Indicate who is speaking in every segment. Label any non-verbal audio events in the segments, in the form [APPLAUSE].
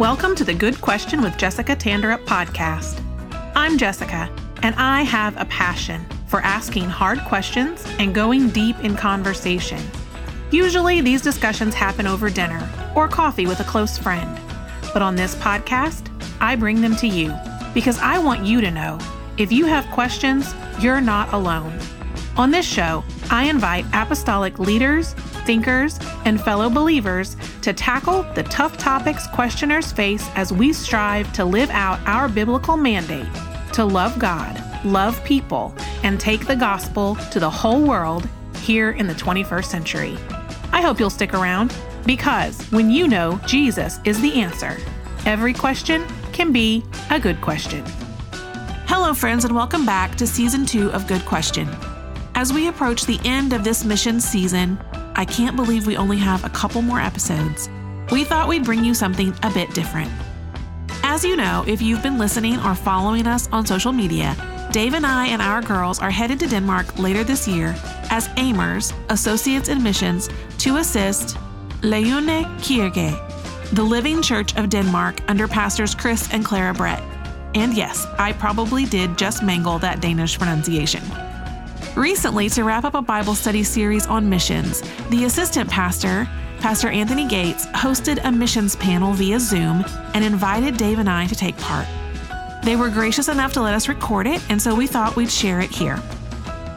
Speaker 1: Welcome to the Good Question with Jessica Tanderup podcast. I'm Jessica, and I have a passion for asking hard questions and going deep in conversation. Usually, these discussions happen over dinner or coffee with a close friend. But on this podcast, I bring them to you because I want you to know if you have questions, you're not alone. On this show, I invite apostolic leaders, thinkers, and fellow believers to tackle the tough topics questioners face as we strive to live out our biblical mandate to love God, love people, and take the gospel to the whole world here in the 21st century. I hope you'll stick around because when you know Jesus is the answer, every question can be a good question. Hello, friends, and welcome back to season two of Good Question. As we approach the end of this mission season, I can't believe we only have a couple more episodes. We thought we'd bring you something a bit different. As you know, if you've been listening or following us on social media, Dave and I and our girls are headed to Denmark later this year as AIMers, Associates in Missions, to assist Levende Kirke, the Living Church of Denmark under pastors Chris and Clara Brett. And yes, I probably did just mangle that Danish pronunciation. Recently, to wrap up a Bible study series on missions, the assistant pastor, Pastor Anthony Gates, hosted a missions panel via Zoom and invited Dave and I to take part. They were gracious enough to let us record it, and so we thought we'd share it here.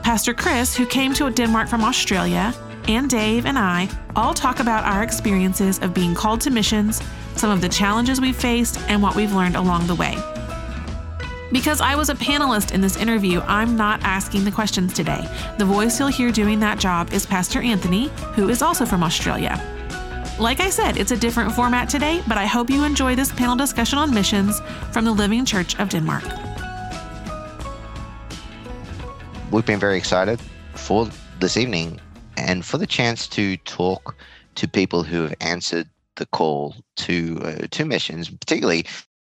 Speaker 1: Pastor Chris, who came to Denmark from Australia, and Dave and I all talk about our experiences of being called to missions, some of the challenges we've faced, and what we've learned along the way. Because I was a panelist in this interview, I'm not asking the questions today. The voice you'll hear doing that job is Pastor Anthony, who is also from Australia. Like I said, it's a different format today, but I hope you enjoy this panel discussion on missions from the Living Church of Denmark.
Speaker 2: We've been very excited for this evening and for the chance to talk to people who have answered the call to uh, to missions, particularly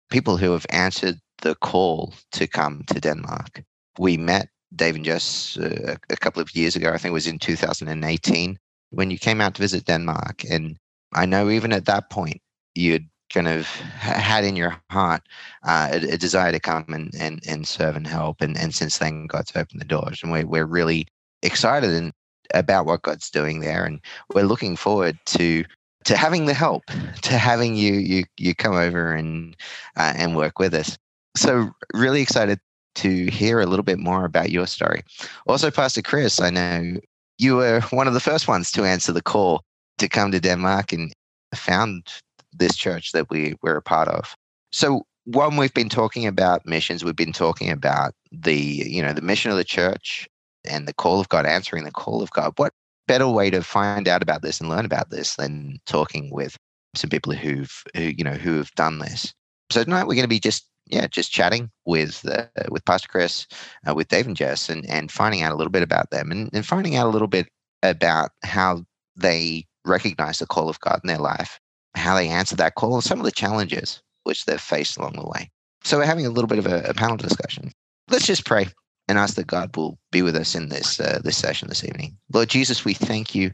Speaker 2: people who have answered the call to come to Denmark. We met Dave and Jess uh, a couple of years ago. I think it was in 2018 when you came out to visit Denmark. And I know even at that point, you'd kind of had in your heart uh, a, a, desire to come and, and, and serve and help. And, and since then, God's opened the doors. And we're, we're really excited and, about what God's doing there. And we're looking forward to to having the help, to having you you you come over and uh, and work with us. So, really excited to hear a little bit more about your story. Also, Pastor Chris, I know you were one of the first ones to answer the call to come to Denmark and found this church that we were a part of. So, when we've been talking about missions, we've been talking about the, you know, the mission of the church and the call of God, answering the call of God. What better way to find out about this and learn about this than talking with some people who've, who, you know, who have done this? So tonight we're going to be just yeah, just chatting with uh, with Pastor Chris, uh, with Dave and Jess, and and finding out a little bit about them, and, and finding out a little bit about how they recognize the call of God in their life, how they answer that call, and some of the challenges which they've faced along the way. So we're having a little bit of a, a panel discussion. Let's just pray and ask that God will be with us in this uh, this session this evening. Lord Jesus, we thank you,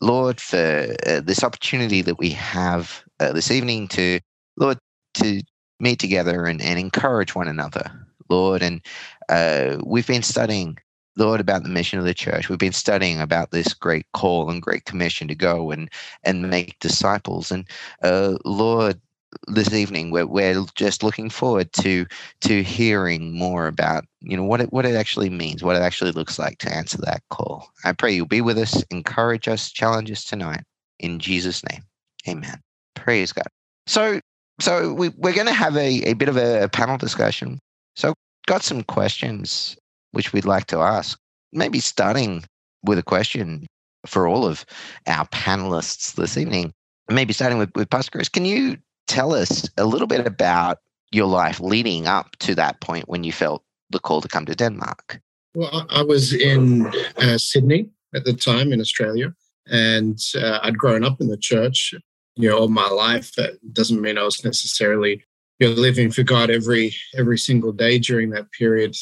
Speaker 2: Lord, for uh, this opportunity that we have uh, this evening to, Lord, to meet together and, and encourage one another, Lord. And uh, we've been studying, Lord, about the mission of the church. We've been studying about this great call and great commission to go and and make disciples. And uh, Lord, this evening we're, we're just looking forward to to hearing more about you know what it what it actually means what it actually looks like to answer that call i pray you'll be with us encourage us challenge us tonight in jesus name amen praise god so so we, we're going to have a, a bit of a, panel discussion. So got some questions which we'd like to ask. Maybe starting with a question for all of our panelists this evening. Maybe starting with, with Pastor Chris, can you tell us a little bit about your life leading up to that point when you felt the call to come to Denmark?
Speaker 3: Well, I was in uh, Sydney at the time in Australia, and uh, I'd grown up in the church you know all my life that doesn't mean i was necessarily you know living for god every every single day during that period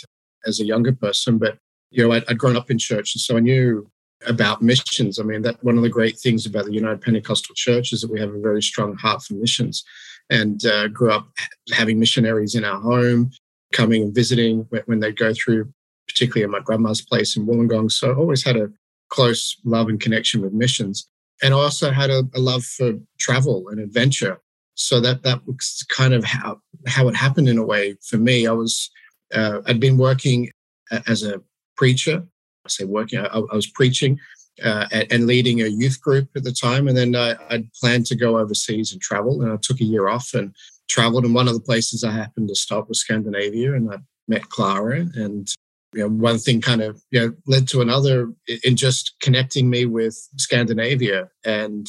Speaker 3: as a younger person but you know I'd, I'd grown up in church and so i knew about missions i mean that one of the great things about the united pentecostal church is that we have a very strong heart for missions and uh, grew up having missionaries in our home, coming and visiting when they go through, particularly at my grandma's place in Wollongong. So I always had a close love and connection with missions. And I also had a, a love for travel and adventure. So that that was kind of how how it happened in a way for me. I was uh, I'd been working as a preacher. I say working. I, I was preaching uh, and leading a youth group at the time. And then I, I'd planned to go overseas and travel. And I took a year off and traveled. And one of the places I happened to stop was Scandinavia. And I met Clara. And you know, one thing kind of you know, led to another in just connecting me with Scandinavia. And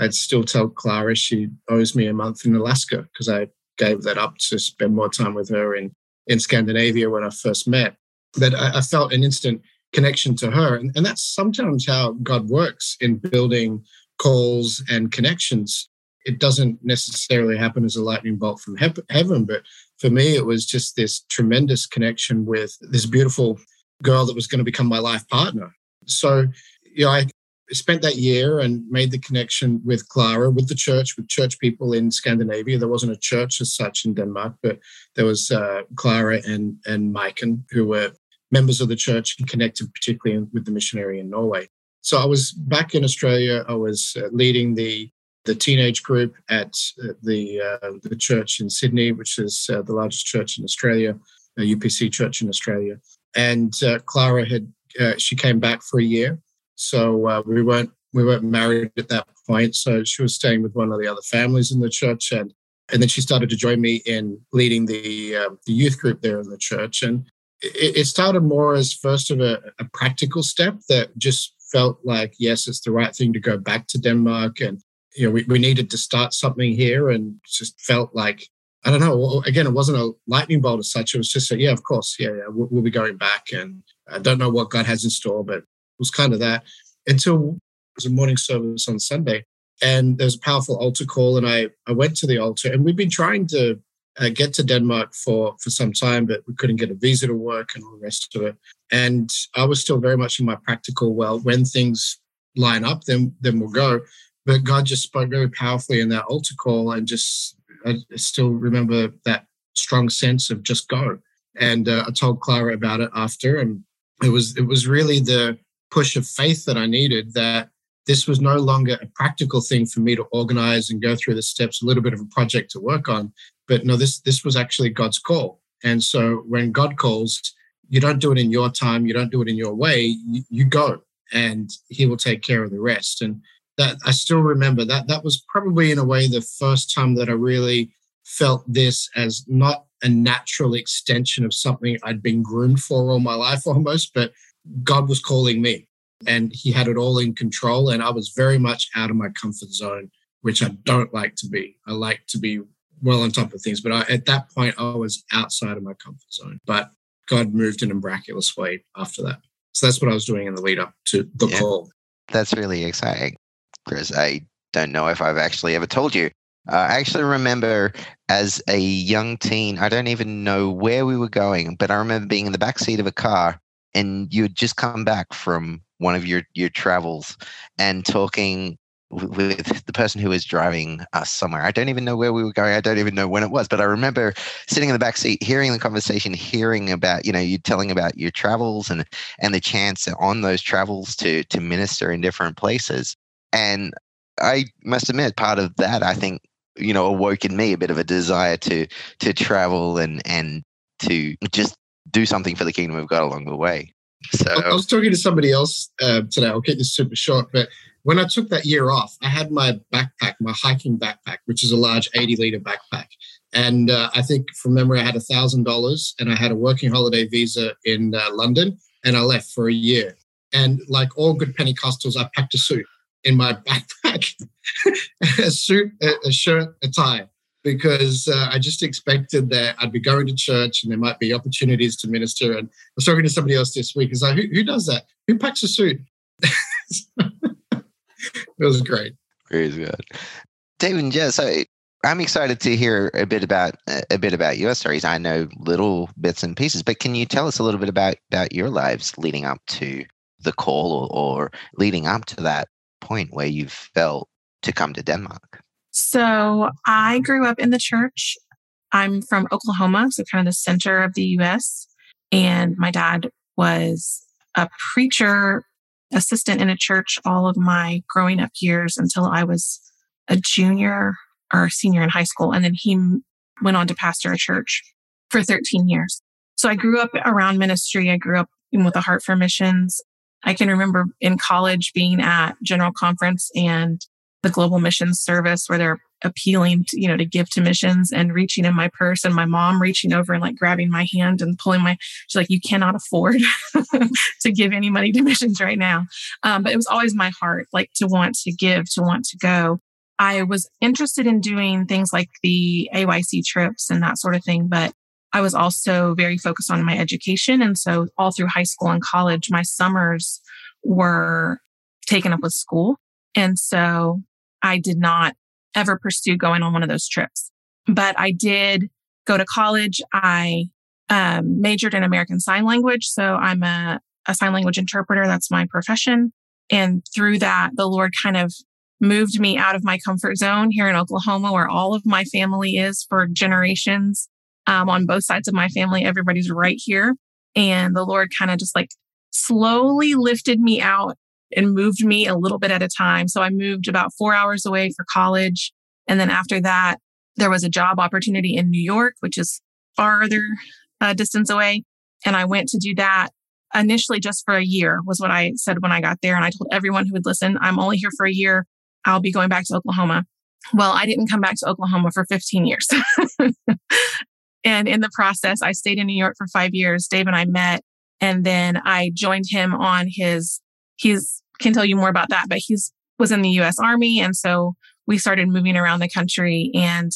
Speaker 3: I'd still tell Clara she owes me a month in Alaska because I gave that up to spend more time with her in, in Scandinavia when I first met. But I, I felt an instant connection to her. And, and that's sometimes how God works in building calls and connections. It doesn't necessarily happen as a lightning bolt from he- heaven, but for me, it was just this tremendous connection with this beautiful girl that was going to become my life partner. So, you know, I spent that year and made the connection with Clara, with the church, with church people in Scandinavia. There wasn't a church as such in Denmark, but there was uh, Clara and and Maiken, who were members of the church and connected particularly with the missionary in Norway. So I was back in Australia. I was uh, leading the the teenage group at uh, the uh, the church in Sydney, which is uh, the largest church in Australia, a UPC church in Australia. And uh, Clara had uh, she came back for a year, so we weren't we weren't married at that point. So she was staying with one of the other families in the church, and and then she started to join me in leading the the youth group there in the church. And it, it started more as first of a, a practical step that just felt like yes, it's the right thing to go back to Denmark and you know, we, we needed to start something here and just felt like, I don't know, again, it wasn't a lightning bolt as such. It was just a, yeah, of course, yeah, yeah we'll, we'll, be going back. And I don't know what God has in store, but it was kind of that until it was a morning service on Sunday. And there's a powerful altar call. And I, I went to the altar and we've been trying to uh, get to Denmark for, for some time, but we couldn't get a visa to work and all the rest of it. And I was still very much in my practical, well, when things line up, then then we'll go. But God just spoke very powerfully in that altar call, and just I still remember that strong sense of just go. And uh, I told Clara about it after, and it was it was really the push of faith that I needed. That this was no longer a practical thing for me to organize and go through the steps, a little bit of a project to work on. But no, this this was actually God's call. And so when God calls, you don't do it in your time, you don't do it in your way, you, you go and he will take care of the rest. And that I still remember that that was probably in a way the first time that I really felt this as not a natural extension of something I'd been groomed for all my life [LAUGHS] almost, but God was calling me and he had it all in control. And I was very much out of my comfort zone, which I don't like to be. I like to be well on top of things, but I, at that point, I was outside of my comfort zone. But God moved in a miraculous way after that. So that's what I was doing in the lead up to the yeah, call.
Speaker 2: That's really exciting. Chris. I don't know if I've actually ever told you. I actually remember as a young teen, I don't even know where we were going, but I remember being in the back seat of a car and you had just come back from one of your, your travels and talking with the person who was driving us somewhere. I don't even know where we were going. I don't even know when it was, but I remember sitting in the back seat, hearing the conversation, hearing about you know you telling about your travels and and the chance on those travels to to minister in different places. And I must admit, part of that, I think, you know, awoke in me a bit of a desire to to travel and and to just do something for the kingdom of God along the way. So
Speaker 3: I was talking to somebody else uh, today. I'll keep this super short, but when I took that year off, I had my backpack, my hiking backpack, which is a large 80 liter backpack. And uh, I think from memory, I had a thousand dollars and I had a working holiday visa in uh, London and I left for a year. And like all good Pentecostals, I packed a suit in my [LAUGHS] backpack a suit, a, a, shirt, a tie, because uh, I just expected that I'd be going to church and there might be opportunities to minister. And I was talking to somebody else this week. Is like, who, who does that? Who packs a suit? [LAUGHS] it was great.
Speaker 2: Very good. David Jess, I, I'm excited to hear a bit about a bit about your stories. I know little bits and pieces, but can you tell us a little bit about about your lives leading up to the call or, or leading up to that point where you felt to come to Denmark?
Speaker 1: So I grew up in the church. I'm from Oklahoma, so kind of the center of the US. And my dad was a preacher assistant in a church all of my growing up years until I was a junior or senior in high school. And then he went on to pastor a church for 13 years. So I grew up around ministry. I grew up with a heart for missions. I can remember in college being at General Conference and the Global Missions Service where they're appealing to, you know, to give to missions and reaching in my purse and my mom reaching over and like grabbing my hand and pulling my, she's like, you cannot afford [LAUGHS] to give any money to missions right now. Um, but it was always my heart, like to want to give, to want to go. I was interested in doing things like the AYC trips and that sort of thing, but I was also very focused on my education. And so all through high school and college, my summers were taken up with school. And so I did not ever pursue going on one of those trips. But I did go to college. I um, majored in American Sign Language. So I'm a, a sign language interpreter. That's my profession. And through that, the Lord kind of moved me out of my comfort zone here in Oklahoma, where all of my family is for generations. Um, on both sides of my family, everybody's right here. And the Lord kind of just like slowly lifted me out and moved me a little bit at a time. So I moved about four hours away for college. And then after that, there was a job opportunity in New York, which is farther uh, distance away. And I went to do that initially just for a year was what I said when I got there. And I told everyone who would listen, I'm only here for a year. I'll be going back to Oklahoma. Well, I didn't come back to Oklahoma for 15 years. [LAUGHS] and in the process, I stayed in New York for five years. Dave and I met, and then I joined him on his, he's can tell you more about that, but he's was in the US Army. And so we started moving around the country. And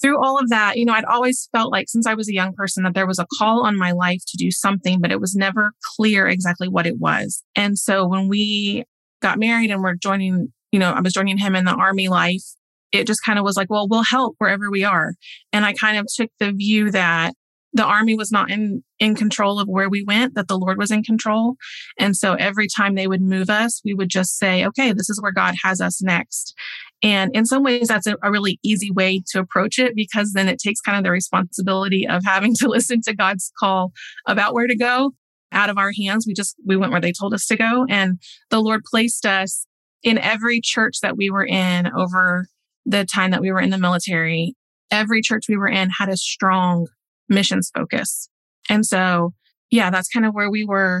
Speaker 1: through all of that, you know, I'd always felt like since I was a young person that there was a call on my life to do something, but it was never clear exactly what it was. And so when we got married and we're joining you know, I was joining him in the army life. It just kind of was like, well, we'll help wherever we are. And I kind of took the view that the army was not in, in control of where we went, that the Lord was in control. And so every time they would move us, we would just say, okay, this is where God has us next. And in some ways, that's a, a, really easy way to approach it because then it takes kind of the responsibility of having to [LAUGHS] listen to God's call about where to go out of our hands. We just, we went where they told us to go. And the Lord placed us in every church that we were in over the time that we were in the military, every church we were in had a strong missions focus. And so, yeah, that's kind of where we were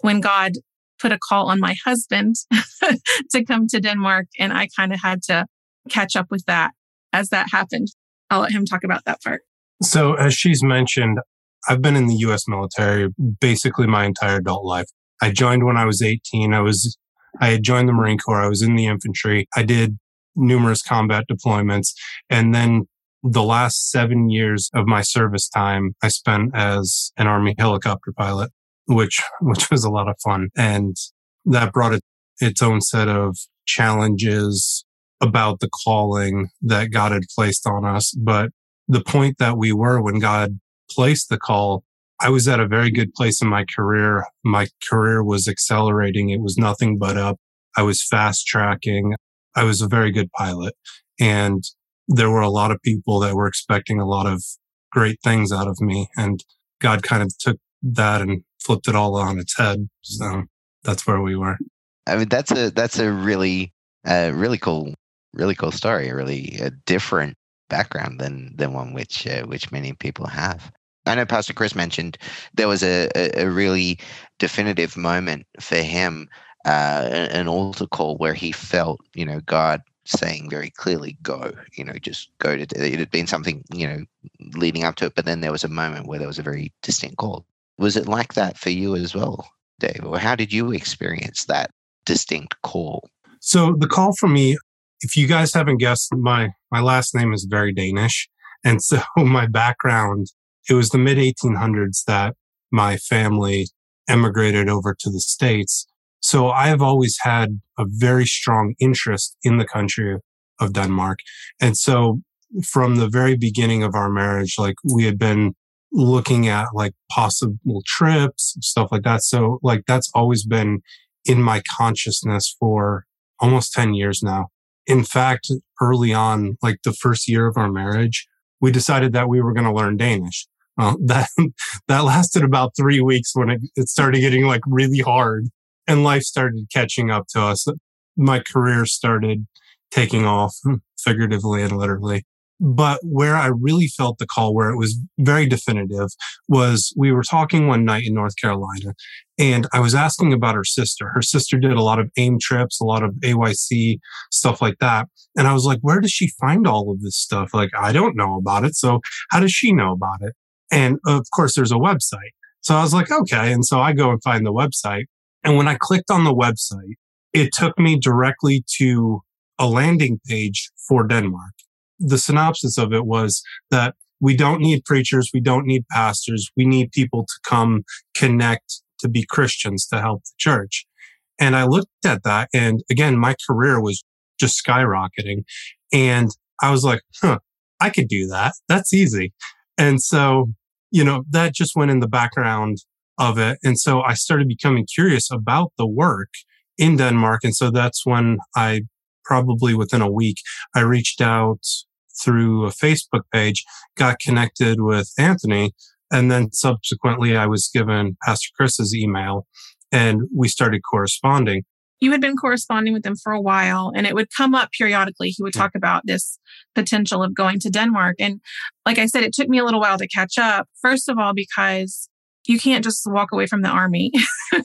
Speaker 1: when God put a call on my husband [LAUGHS] to come to Denmark. And I kind of had to catch up with that as that happened. I'll let him talk about that part.
Speaker 4: So, as she's mentioned, I've been in the US military basically my entire adult life. I joined when I was 18. I was I had joined the Marine Corps. I was in the infantry. I did numerous combat deployments. And then the last seven years of my service time, I spent as an Army helicopter pilot, which, [LAUGHS] which was a lot of fun. And that brought it, its own set of challenges about the calling that God had placed on us. But the point that we were when God placed the call I was at a very good place in my career. My career was accelerating. It was nothing but up. I was fast tracking. I was a very good pilot. And there were a lot of people that were expecting a lot of great things out of me. And God kind of took that and flipped it all on its head. So that's where we were.
Speaker 2: I mean, that's a, that's a really, uh, really cool, really cool story, a really a different background than, than one which, uh, which many people have. I know Pastor Chris mentioned there was a, a, a really definitive moment for him, uh, an altar call where he felt, you know, God saying very clearly, go, you know, just go to, it had been something, you know, leading up to it. But then there was a moment where there was a very distinct call. Was it like that for you as well, Dave? Or how did you experience that distinct call?
Speaker 4: So the call for me, if you guys haven't guessed, my, my last name is very Danish. And so [LAUGHS] my background it was the mid 1800s that my family emigrated over to the States. So I have always had a very strong interest in the country of Denmark. And so from the very beginning of our marriage, like we had been looking at like possible trips, stuff like that. So like that's always been in my consciousness for almost 10 years now. in fact, early on, like the first year of our marriage, we decided that we were going to learn Danish. Well, [LAUGHS] that that lasted about three weeks when it, it started getting like really hard, and life started catching up to us. My career started taking off, hmm, figuratively and literally. But where I really felt the call, where it was very definitive, was we were talking one night in North Carolina, and I was asking about her sister. Her sister did a lot of AIM trips, a lot of AYC, stuff like that. And I was like, where does she find all of this stuff? Like, I don't know about it. So how does she know about it? And of course, there's a website. So I was like, okay. And so I go and find the website. And when I clicked on the website, it took me directly to a landing page for Denmark. The synopsis of it was that we don't need preachers. We don't need pastors. We need people to come connect to be Christians to help the church. And I looked at that and again, my career was just skyrocketing. And I was like, huh, I could do that. That's easy. And so, you know, that just went in the background of it. And so I started becoming curious about the work in Denmark. And so that's when I probably within a week, I reached out through a Facebook page, got connected with Anthony, and then subsequently I was given Pastor Chris's email and we started corresponding.
Speaker 1: You had been corresponding with him for a while and it would come up periodically. He would talk about this potential of going to Denmark. And like I said, it took me a little while to catch up. First of all, because you can't just walk away from the army.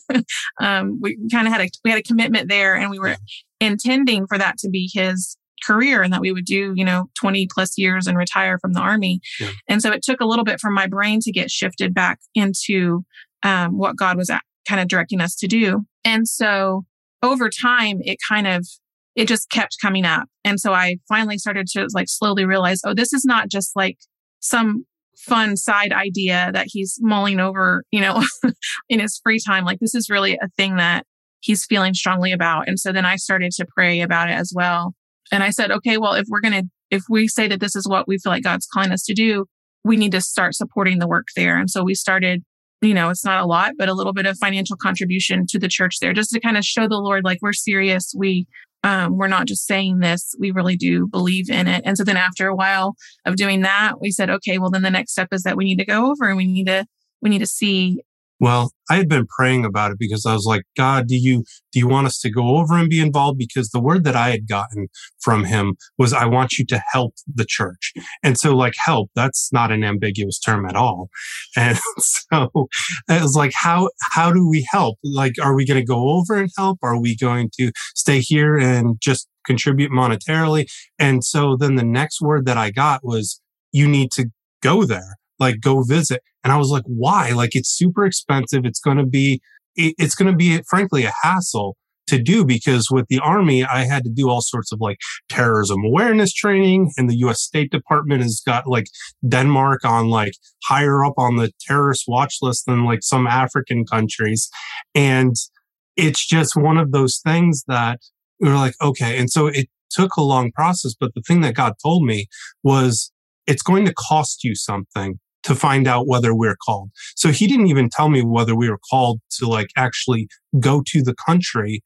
Speaker 1: [LAUGHS] um, we kind of had a we had a commitment there, and we were intending for that to be his career and that we would do, you know, 20 plus years and retire from the army. Yeah. And so it took a little bit for my brain to get shifted back into um, what God was kind of directing us to do. And so over time, it kind of, it just kept coming up. And so I finally started to like slowly realize, oh, this is not just like some fun side idea that he's mulling over, you know, [LAUGHS] in his free time. Like this is really a thing that he's feeling strongly about. And so then I started to pray about it as well. And I said, okay, well, if we're going to, if we say that this is what we feel like God's calling us to do, we need to start supporting the work there. And so we started, you know, it's not a lot, but a little bit of financial contribution to the church there just to kind of show the Lord, like, we're serious. We, um, we're not just saying this, we really do believe in it. And so then after a while of doing that, we said, okay, well, then the next step is that we need to go over and we need to, we need to see
Speaker 4: well, I had been praying about it because I was like, God, do you, do you want us to go over and be involved? Because the word that I had gotten from him was, I want you to help the church. And so like help, that's not an ambiguous term at all. [LAUGHS] And so it was like, how, how do we help? Like, are we going to go over and help? Are we going to stay here and just contribute monetarily? And so then the next word that I got was, you need to go there like go visit. And I was like, why? Like it's super expensive. It's going to be, it's going to be frankly a hassle to do because with the army, I had to do all sorts of like terrorism awareness training and the US State Department has got like Denmark on like higher up on the terrorist watch list than like some African countries. And it's just one of those things that we were like, okay. And so it took a long process. But the thing that God told me was it's going to cost you something to find out whether we're called. So he didn't even tell me whether we were called to like actually go to the country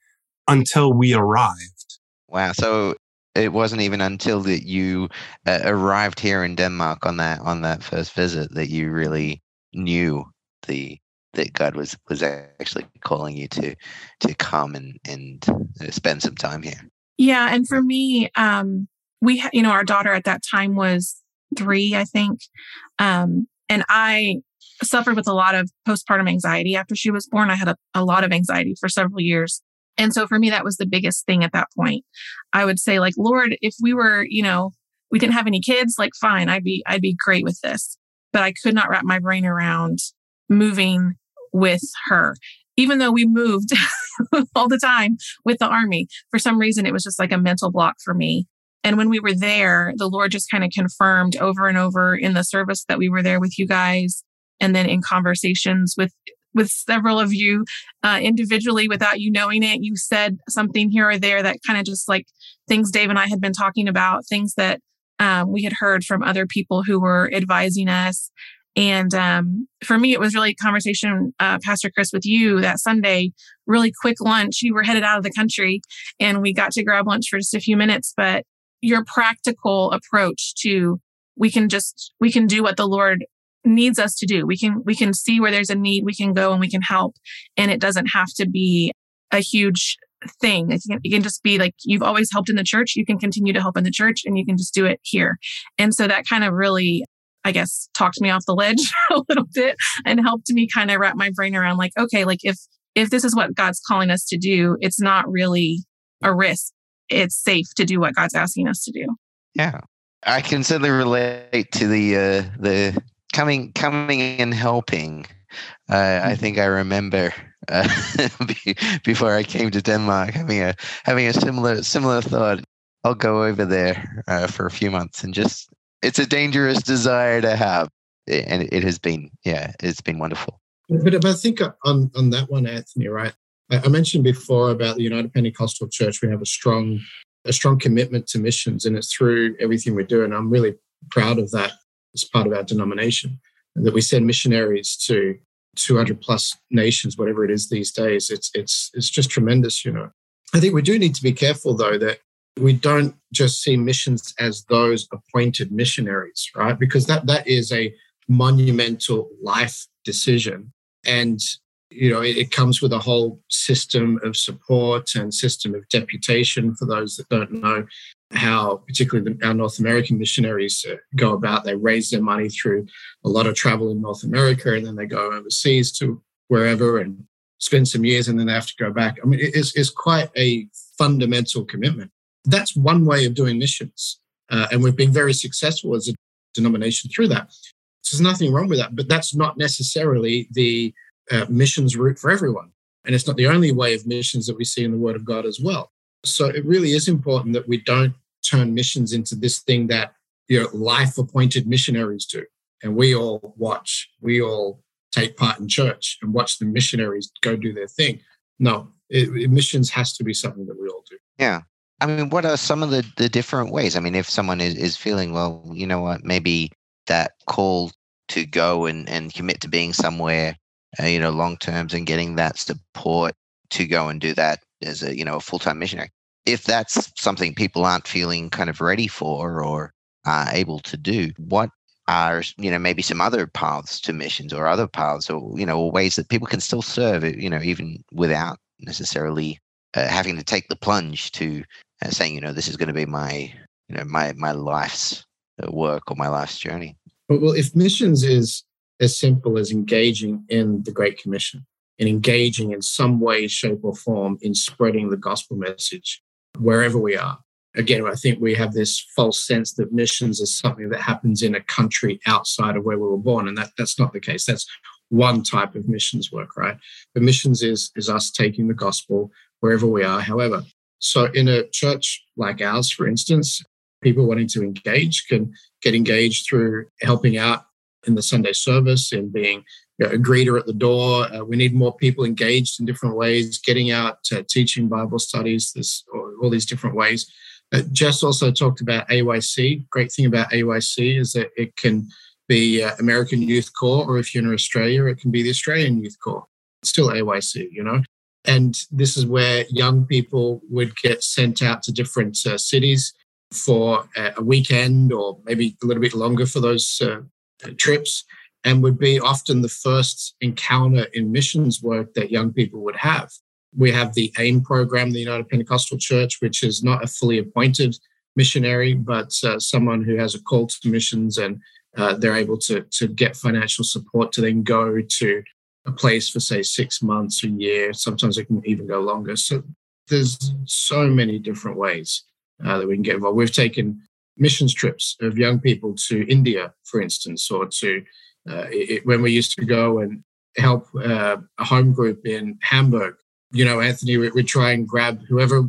Speaker 4: until we arrived.
Speaker 2: Wow. So it wasn't even until that you uh, arrived here in Denmark on that on that first visit that you really knew the that God was was actually calling you to to come and and uh, spend some time here.
Speaker 1: Yeah, and for me, um, we you know our daughter at that time was three, I think. Um, and I suffered with a lot of postpartum anxiety after she was born. I had a, a lot of anxiety for several years. And so for me, that was the biggest thing at that point. I would say, like, Lord, if we were, you know, we didn't have any kids, like, fine, I'd be, I'd be great with this. But I could not wrap my brain around moving with her. Even though we moved [LAUGHS] all the time with the army, for some reason, it was just like a mental block for me. And when we were there, the Lord just kind of confirmed over and over in the service that we were there with you guys. And then in conversations with, with several of you uh, individually without you knowing it, you said something here or there that kind of just like things Dave and I had been talking about, things that um, we had heard from other people who were advising us. And um, for me, it was really conversation, uh, Pastor Chris, with you that Sunday, really quick lunch. You were headed out of the country and we got to grab lunch for just a few minutes. But your practical approach to we can just, we can do what the Lord needs us to do. We can, we can see where there's a need, we can go and we can help. And it doesn't have to be a huge thing. It can, it can, just be like you've always helped in the church. You can continue to help in the church and you can just do it here. And so that kind of really I guess, talked me off the ledge [LAUGHS] a little bit and helped me kind of wrap my brain around like, okay, like if if this is what God's calling us to do, it's not really a risk. It's safe to do what God's asking us to do.
Speaker 2: Yeah. I can certainly relate to the uh, the coming coming and helping. Uh, I mm-hmm. think I remember uh, [LAUGHS] before I came to Denmark having a having a similar similar thought. I'll go over there uh, for a few months and just it's a dangerous desire to have, and it has been yeah, it's been wonderful.
Speaker 3: But, but I think on on that one, Anthony, right? I mentioned before about the United Pentecostal Church. We have a strong a strong commitment to missions, and it's through everything we do. And I'm really proud of that as part of our denomination that we send missionaries to 200 plus nations, whatever it is these days. It's it's it's just tremendous, you know. I think we do need to be careful though that we don't just see missions as those appointed missionaries, right? Because that that is a monumental life decision. And you know, it, it, comes with a whole system of support and system of deputation for those that don't know how, particularly the, our North American missionaries uh, go about. They raise their money through a lot of travel in North America, and then they go overseas to wherever and spend some years, and then they have to go back. I mean, it's, it's quite a fundamental commitment that's one way of doing missions. Uh, and we've been very successful as a denomination through that. So there's nothing wrong with that, but that's not necessarily the uh, missions route for everyone. And it's not the only way of missions that we see in the Word of God as well. So it really is important that we don't turn missions into this thing that you know life appointed missionaries do. And we all watch, we all take part in church and watch the missionaries go do their thing. No, it, it, missions has to be something that we all do.
Speaker 2: Yeah. I mean, what are some of the, the different ways? I mean, if someone is, is feeling, well, you know what, maybe that call to go and, and commit to being somewhere, uh, you know, long terms and getting that support to go and do that as a, you know, a full time missionary. If that's something people aren't feeling kind of ready for or able to do, what are, you know, maybe some other paths to missions or other paths or, you know, ways that people can still serve, you know, even without necessarily uh, having to take the plunge to uh, saying, you know, this is going to be my, you know, my my life's uh, work or my life's journey.
Speaker 3: Well, if missions is as simple as engaging in the Great Commission and engaging in some way, shape, or form in spreading the gospel message wherever we are. Again, I think we have this false sense that missions is something that happens in a country outside of where we were born, and that, that's not the case. That's one type of missions work, right? But missions is is us taking the gospel wherever we are. However, so, in a church like ours, for instance, people wanting to engage can get engaged through helping out in the Sunday service and being you know, a greeter at the door. Uh, we need more people engaged in different ways, getting out, uh, teaching Bible studies, this all these different ways. Uh, Jess also talked about AYC. Great thing about AYC is that it can be uh, American Youth Corps, or if you're in Australia, it can be the Australian Youth Corps. It's still AYC, you know. And this is where young people would get sent out to different uh, cities for a weekend or maybe a little bit longer for those uh, trips and would be often the first encounter in missions work that young people would have. We have the AIM program, the United Pentecostal Church, which is not a fully appointed missionary, but uh, someone who has a call to missions and uh, they're able to, to get financial support to then go to a place for say six months, a year. Sometimes it can even go longer. So there's so many different ways uh, that we can get involved. We've taken missions trips of young people to India, for instance, or to uh, it, when we used to go and help uh, a home group in Hamburg. You know, Anthony, we, try and grab whoever.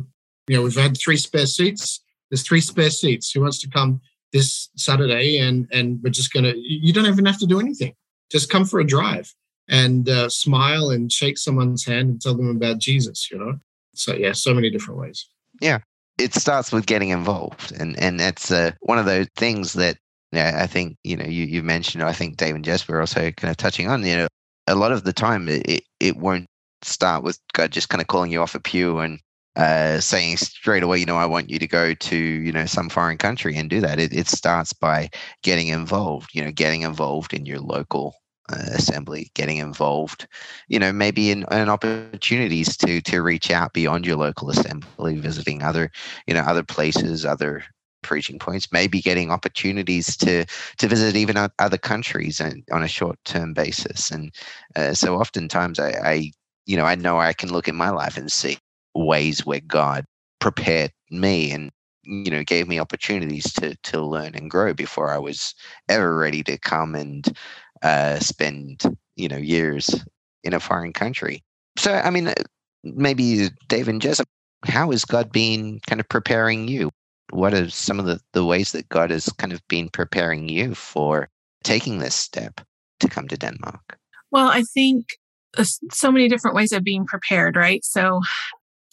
Speaker 3: You know, we've had three spare seats. There's three spare seats. Who wants to come this Saturday? And and we're just gonna. You don't even have to do anything. Just come for a drive and uh, smile and shake someone's hand and tell them about Jesus, you know? So, yeah, so many different ways.
Speaker 2: Yeah. It starts with getting involved. And, and that's uh, one of those things that I think you know you you mentioned. I think Dave and Jess were also kind of touching on. You know, a lot of the time it it won't start with God just kind of calling you off a pew and uh, saying straight away, you know, I want you to go to, you know, some foreign country and do that. It, it starts by getting involved, you know, getting involved in your local assembly, getting involved, you know, maybe in, in opportunities to to reach out beyond your local assembly, visiting other, you know, other places, other preaching points, maybe getting opportunities to to visit even other countries and on a short term basis. And uh, so, oftentimes, I, I, you know, I know I can look in my life and see ways where God prepared me and you know gave me opportunities to to learn and grow before I was ever ready to come and uh, spend you know years in a foreign country. So I mean, uh, maybe Dave and Jessica, how has God been kind of preparing you? What are some of the, the ways that God has kind of been preparing you for taking this step to come to Denmark?
Speaker 1: Well, I think so many different ways of being prepared, right? So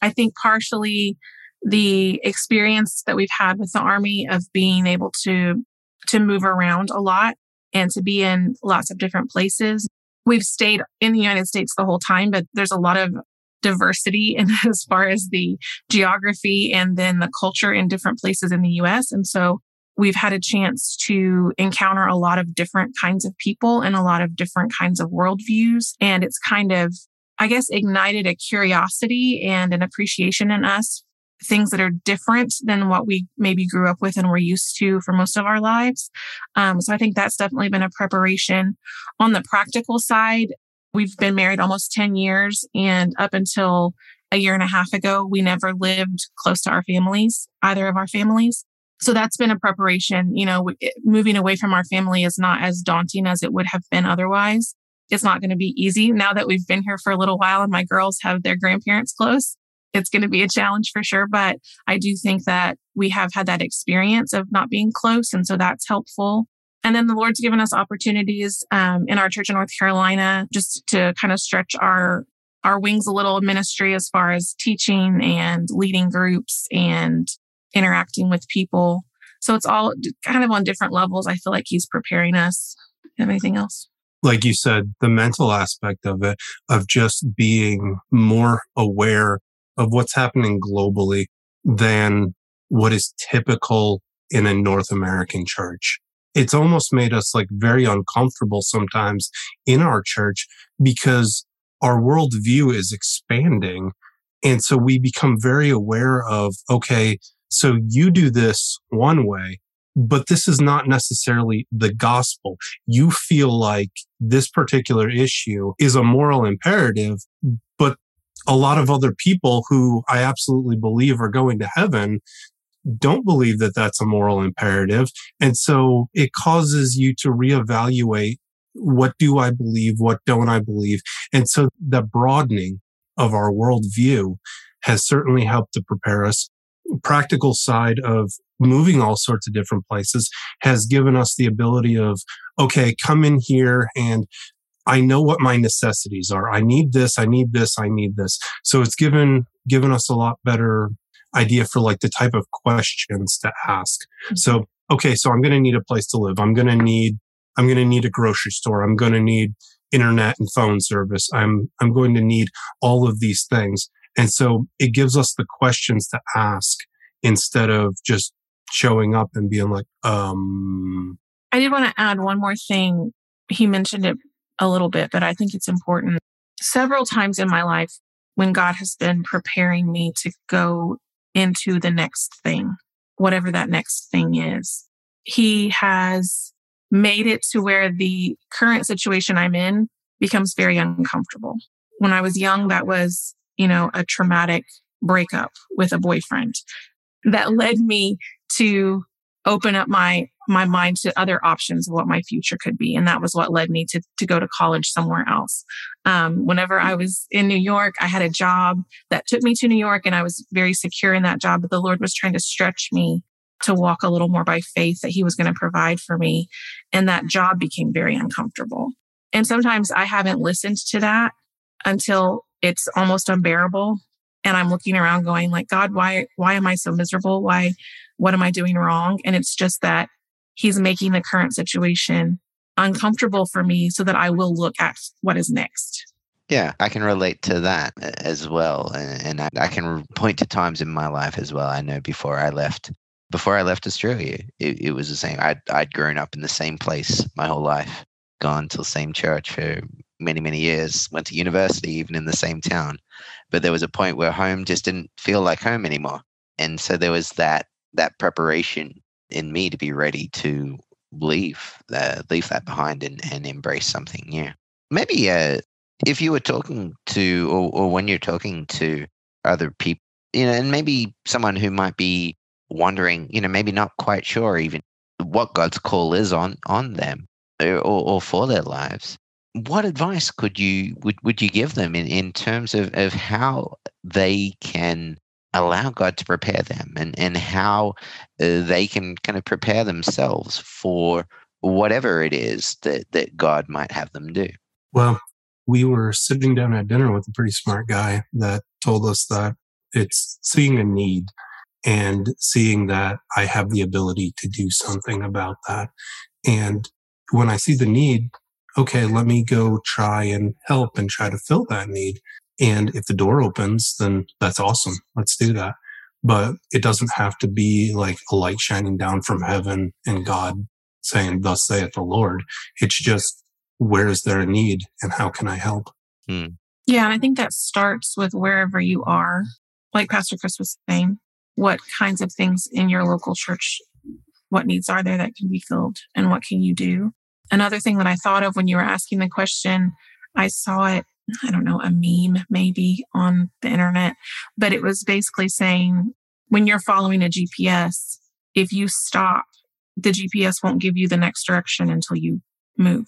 Speaker 1: I think partially the experience that we've had with the army of being able to to move around a lot and to be in lots of different places. We've stayed in the United States the whole time, but there's a lot of diversity [LAUGHS] in as far as the geography and then the culture in different places in the US. And so we've had a chance to encounter a lot of different kinds of people and a lot of different kinds of worldviews. And it's kind of I guess, ignited a curiosity and an appreciation in us, things that are different than what we maybe grew up with and were used to for most of our lives. Um, so I think that's definitely been a preparation. On the practical side, we've been married almost 10 years, and up until a year and a half ago, we never lived close to our families, either of our families. So that's been a preparation. You know, moving away from our family is not as daunting as it would have been otherwise it's not going to be easy now that we've been here for a little while and my girls have their grandparents close. It's going to be a challenge for sure. But I do think that we have had that experience of not being close. And so that's helpful. And then the Lord's given us opportunities um, in our church in North Carolina just to kind of stretch our our wings a little ministry as far as teaching and leading groups and interacting with people. So it's all kind of on different levels. I feel like He's preparing us. anything else?
Speaker 4: like you said, the mental aspect of it, of just being more aware of what's happening globally than what is typical in a North American church. It's almost made us like very uncomfortable sometimes in our church because our worldview is expanding. And so we become very aware of, okay, so you do this one way, but this is not necessarily the gospel. You feel like this particular issue is a moral imperative, but a lot of other people who I absolutely believe are going to heaven don't believe that that's a moral imperative. And so it causes you to reevaluate what do I believe? What don't I believe? And so the broadening of our worldview has certainly helped to prepare us. Practical side of moving all sorts of different places has given us the ability of, okay, come in here and I know what my necessities are. I need this, I need this, I need this. So it's given given us a lot better idea for like the type of questions to ask. Mm-hmm. So, okay, so I'm going to need a place to live. I'm going to need I'm going to need a grocery store. I'm going to need internet and phone service. I'm I'm going to need all of these things. And so it gives us the questions to ask instead of just showing up and being like, um.
Speaker 1: I did want to add one more thing. He mentioned it a little bit, but I think it's important. Several times in my life, when God has been preparing me to go into the next thing, whatever that next thing is, He has made it to where the current situation I'm in becomes very uncomfortable. When I was young, that was, you know, a traumatic breakup with a boyfriend that led me to open up my my mind to other options of what my future could be. And that was what led me to, to go to college somewhere else. Um, whenever i was in new york i had a job that took me to new york and i was very secure in that job but the lord was trying to stretch me to walk a little more by faith that he was going to provide for me. And that job became very uncomfortable. And sometimes i haven't listened to that until it's almost unbearable. And i'm looking around going like god why why am i so miserable? Why what am I doing wrong? And it's just that he's making the current situation uncomfortable for me so that I will look at what is next.
Speaker 2: Yeah, I can relate to that as well. And, I, I, can point to times in my life as well. I know before I left, before I left Australia, it, it was the same. I'd, I'd grown up in the same place my whole life, gone to the same church for many, many years, went to university even in the same town. But there was a point where home just didn't feel like home anymore. And so there was that that preparation in me to be ready to leave uh, leave that behind and, and embrace something new. Maybe uh, if you were talking to or, or when you're talking to other people, you know, and maybe someone who might be wondering, you know, maybe not quite sure even what God's call is on on them or, or for their lives. What advice could you would, would you give them in, in terms of, of how they can allow God to prepare them and, and how uh, they can kind of prepare themselves for whatever it is that, that God might have them do.
Speaker 4: Well, we were sitting down at dinner with a pretty smart guy that told us that it's seeing a need and seeing that I have the ability to do something about that. And when I see the need, okay, let me go try and help and try to fill that need. And if the door opens, then that's awesome. Let's do that. But it doesn't have to be like a light shining down from heaven and God saying, Thus saith the Lord. It's just, where is there a need and how can I help?
Speaker 1: Hmm. Yeah. And I think that starts with wherever you are. Like Pastor Chris was saying, what kinds of things in your local church, what needs are there that can be filled and what can you do? Another thing that I thought of when you were asking the question, I saw it I don't know, a meme maybe on the internet, but it was basically saying when you're following a GPS, if you stop, the GPS won't give you the next direction until you move.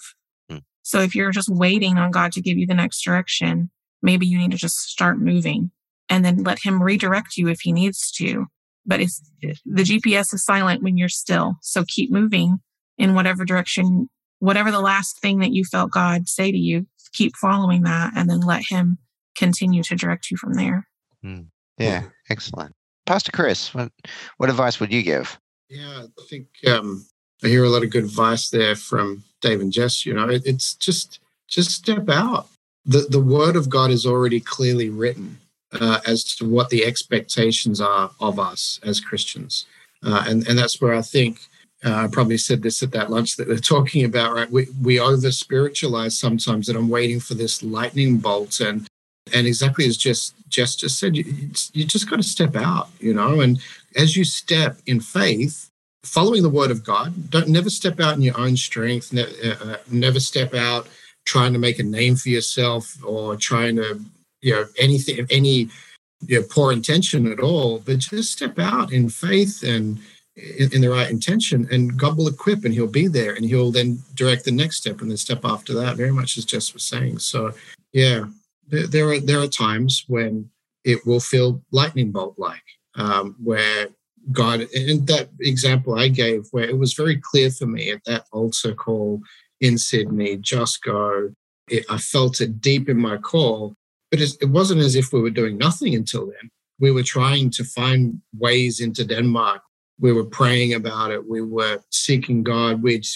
Speaker 1: Mm. So if you're just waiting on God to give you the next direction, maybe you need to just start moving and then let him redirect you if he needs to. But it's the GPS is silent when you're still. So keep moving in whatever direction, whatever the last thing that you felt God say to you, keep following that and then let him continue to direct you from there.
Speaker 2: Mm. Yeah, excellent. Pastor Chris, what, what advice would you give?
Speaker 3: Yeah, I think um, I hear a lot of good advice there from Dave and Jess. You know, it, it's just just step out. The the Word of God is already clearly written uh, as to what the expectations are of us as Christians, uh, and and that's where I think uh, I probably said this at that lunch that they're talking about, right? We, we over spiritualize sometimes that I'm waiting for this lightning bolt. And, and exactly as just, Jess just said, you, you just got to step out, you know, and as you step in faith, following the word of God, don't never step out in your own strength, ne- uh, never step out trying to make a name for yourself or trying to, you know, anything, any you know, poor intention at all, but just step out in faith and, in, in, the right intention, and God will equip and He'll be there and He'll then direct the next step and the step after that, very much as Jess was saying. So, yeah, there, there are there are times when it will feel lightning bolt like, um, where God, and that example I gave, where it was very clear for me at that altar call in Sydney, just go. It, I felt it deep in my core, but it, it wasn't as if we were doing nothing until then. We were trying to find ways into Denmark we were praying about it. We were seeking God. We'd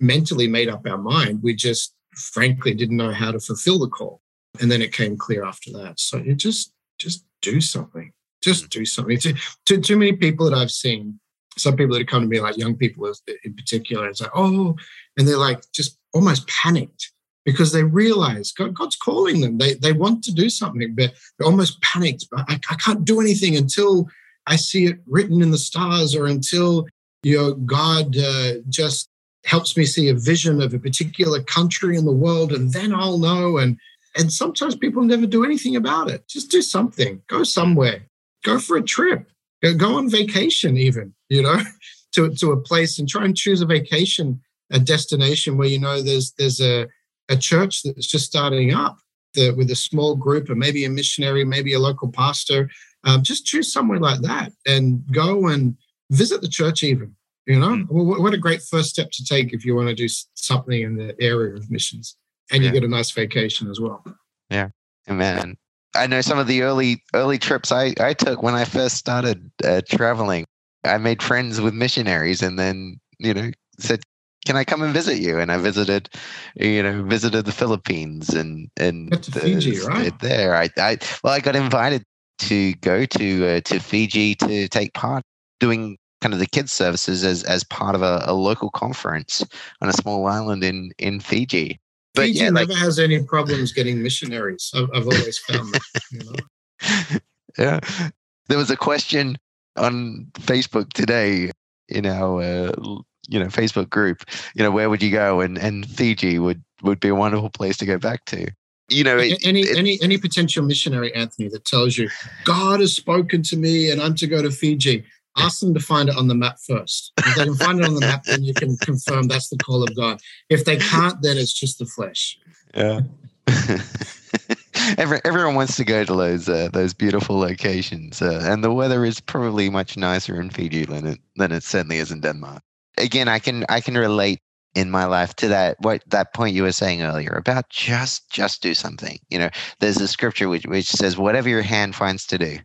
Speaker 3: mentally made up our mind. We just frankly didn't know how to fulfill the call. And then it came clear after that. So you just just do something. Just mm. do something. Too, too, too many people that I've seen, some people that come to me, like young people in particular, it's like, oh, and they're like just almost panicked because they realize God, God's calling them. They, they want to do something, but they're almost panicked. I, I can't do anything until I see it written in the stars or until you know God uh, just helps me see a vision of a particular country in the world and then I'll know and and sometimes people never do anything about it. Just do something. Go somewhere. Go for a trip. Go on vacation even, you know, [LAUGHS] to, to a place and try and choose a vacation, a destination where you know there's there's a, a church that's just starting up the, with a small group and maybe a missionary, maybe a local pastor um, just choose somewhere like that and go and visit the church, even. You know, mm. well, what a great first step to take if you want to do something in the area of missions, and yeah. you get a nice vacation as well.
Speaker 2: Yeah, amen. I know some of the early early trips I, I took when I first started uh, traveling. I made friends with missionaries, and then you know said, "Can I come and visit you?" And I visited, you know, visited the Philippines and and
Speaker 3: the, Fiji, right?
Speaker 2: There, I, I well, I got invited to go to uh, to Fiji to take part doing kind of the kids services as as part of a, a local conference on a small island in in Fiji.
Speaker 3: But Fiji yeah, never like, has any problems getting missionaries. I've, I've always found that. You know? [LAUGHS]
Speaker 2: yeah, there was a question on Facebook today in our uh, you know Facebook group. You know, where would you go? And and Fiji would would be a wonderful place to go back to you know it,
Speaker 3: any it, any any potential missionary anthony that tells you god has spoken to me and i'm to go to fiji ask them to find it on the map first. If they can find it on the map, then you can confirm that's the call of God. If they can't, then it's just the flesh.
Speaker 2: Yeah. [LAUGHS] Every, everyone wants to go to those uh, those beautiful locations, uh, and the weather is probably much nicer in Fiji than it than it certainly is in Denmark. Again, I can I can relate in my life to that what that point you were saying earlier about just just do something. You know, there's a scripture which which says, "Whatever your hand finds to do,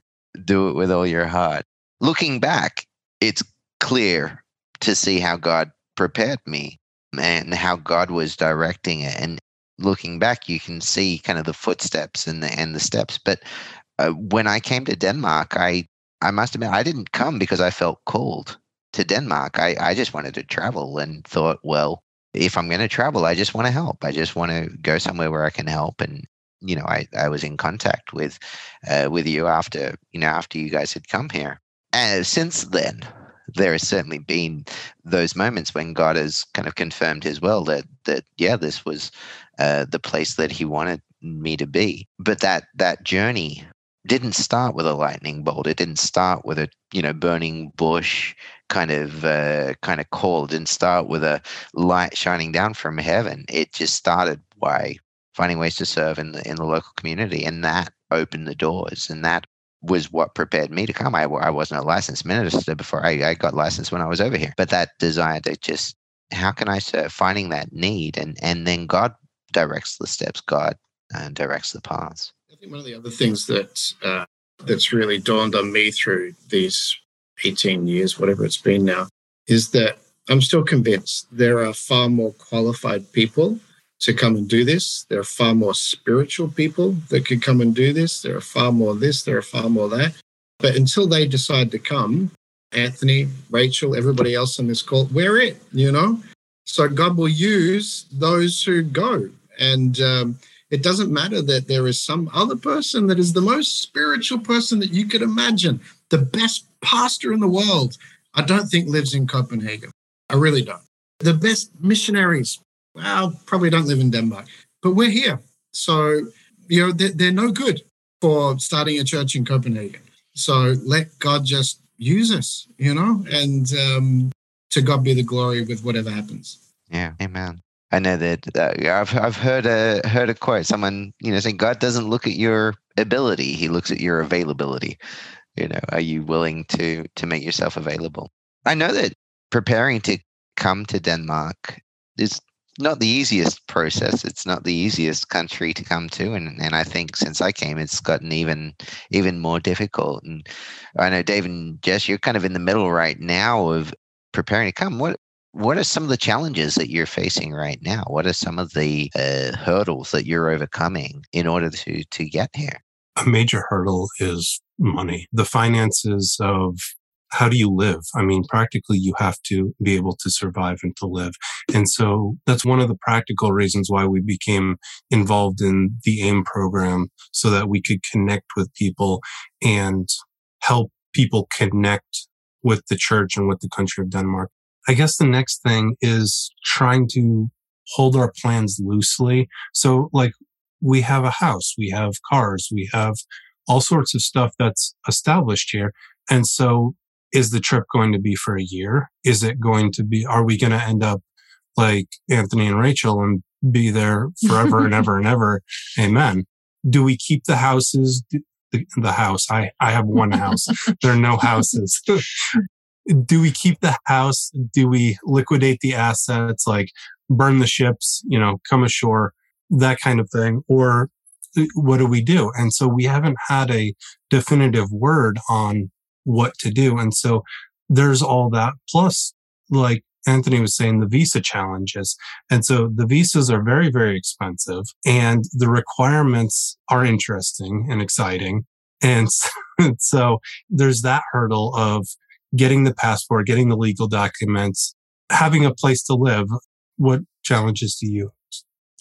Speaker 2: do it with all your heart." looking back, it's clear to see how God prepared me and how God was directing it. And looking back, you can see kind of the footsteps and the and the steps. But uh, when I came to Denmark, I I must admit I didn't come because I felt called to Denmark. I I just wanted to travel and thought, well, if I'm going to travel, I just want to help. I just want to go somewhere where I can help and you know, I, I was in contact with uh, with you after you know after you guys had come here, and since then, there has certainly been those moments when God has kind of confirmed His will that that yeah, this was uh, the place that He wanted me to be. But that that journey didn't start with a lightning bolt. It didn't start with a you know burning bush kind of uh, kind of call. It didn't start with a light shining down from heaven. It just started by finding ways to serve in the in the local community, and that opened the doors, and that was what prepared me to come. I, I wasn't a licensed minister before I, I got licensed when I was over here. But that desire to just, how can I serve? Finding that need. And, and then God directs the steps, God uh, directs the paths.
Speaker 3: Think one of the other things that uh, that's really dawned on me through these 18 years, whatever it's been now, is that I'm still convinced there are far more qualified people to come and do this. There are far more spiritual people that could come and do this. There are far more this, there are far more that. But until they decide to come, Anthony, Rachel, everybody else on this call, we're it, you know? So God will use those who go. And um, it doesn't matter that there is some other person that is the most spiritual person that you could imagine, the best pastor in the world. I don't think lives in Copenhagen. I really don't. The best missionaries, well, probably don't live in Denmark, but we're here. So, you know, they're, they're no good for starting a church in Copenhagen. So let God just use us, you know, and um, to God be the glory with whatever happens.
Speaker 2: Yeah, amen. I know that uh, I've I've heard a heard a quote. Someone you know saying God doesn't look at your ability; He looks at your availability. You know, are you willing to to make yourself available? I know that preparing to come to Denmark is not the easiest process. It's not the easiest country to come to, and and I think since I came, it's gotten even even more difficult. And I know Dave and Jess, you're kind of in the middle right now of preparing to come. What what are some of the challenges that you're facing right now? What are some of the uh, hurdles that you're overcoming in order to to get here?
Speaker 4: A major hurdle is money. The finances of how do you live? I mean, practically you have to be able to survive and to live. And so that's one of the practical reasons why we became involved in the AIM program so that we could connect with people and help people connect with the church and with the country of Denmark. I guess the next thing is trying to hold our plans loosely. So like we have a house, we have cars, we have all sorts of stuff that's established here. And so is the trip going to be for a year? Is it going to be, are we going to end up like Anthony and Rachel and be there forever and ever and ever? [LAUGHS] Amen. Do we keep the houses? The, the house. I, I have one house. there are no houses. [LAUGHS] Do we keep the house? Do we liquidate the assets, like burn the ships, you know, come ashore, that kind of thing? Or uh, what do we do? And so we haven't had a definitive word on what to do. And so there's all that. Plus, like Anthony was saying the visa challenges. And so the visas are very, very expensive and the requirements are interesting and exciting. And [LAUGHS] so there's that hurdle of getting the passport, getting the legal documents, having a place to live. What challenges do you?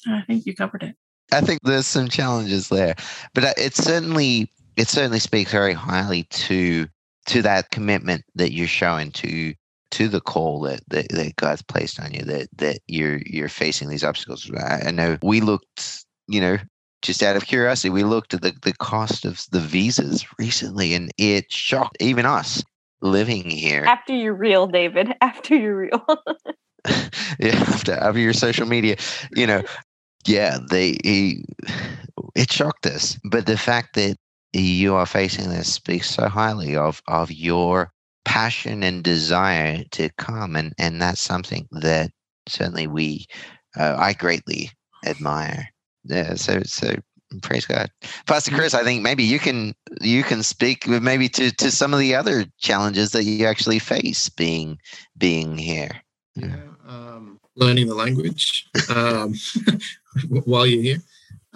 Speaker 1: I think you covered it.
Speaker 2: I think there's some challenges there, but uh, it certainly it certainly speaks very highly to to that commitment that you're showing to to the call that, that, that God's placed on you that that you're you're facing these obstacles. I, I know we looked, you know, just out of curiosity, we looked at the, the cost of the visas recently and it shocked even us living here.
Speaker 5: After you reel, David. [LAUGHS] After you're reel. [LAUGHS]
Speaker 2: yeah, after after your social media, you know, yeah, they he, it shocked us. But the fact that you are facing this speaks so highly of of your passion and desire to come, and and that's something that certainly we, uh, I greatly admire. Yeah, so so praise God, Pastor Chris. I think maybe you can you can speak maybe to to some of the other challenges that you actually face being being here.
Speaker 3: Yeah, um, learning the language um, [LAUGHS] while you're here,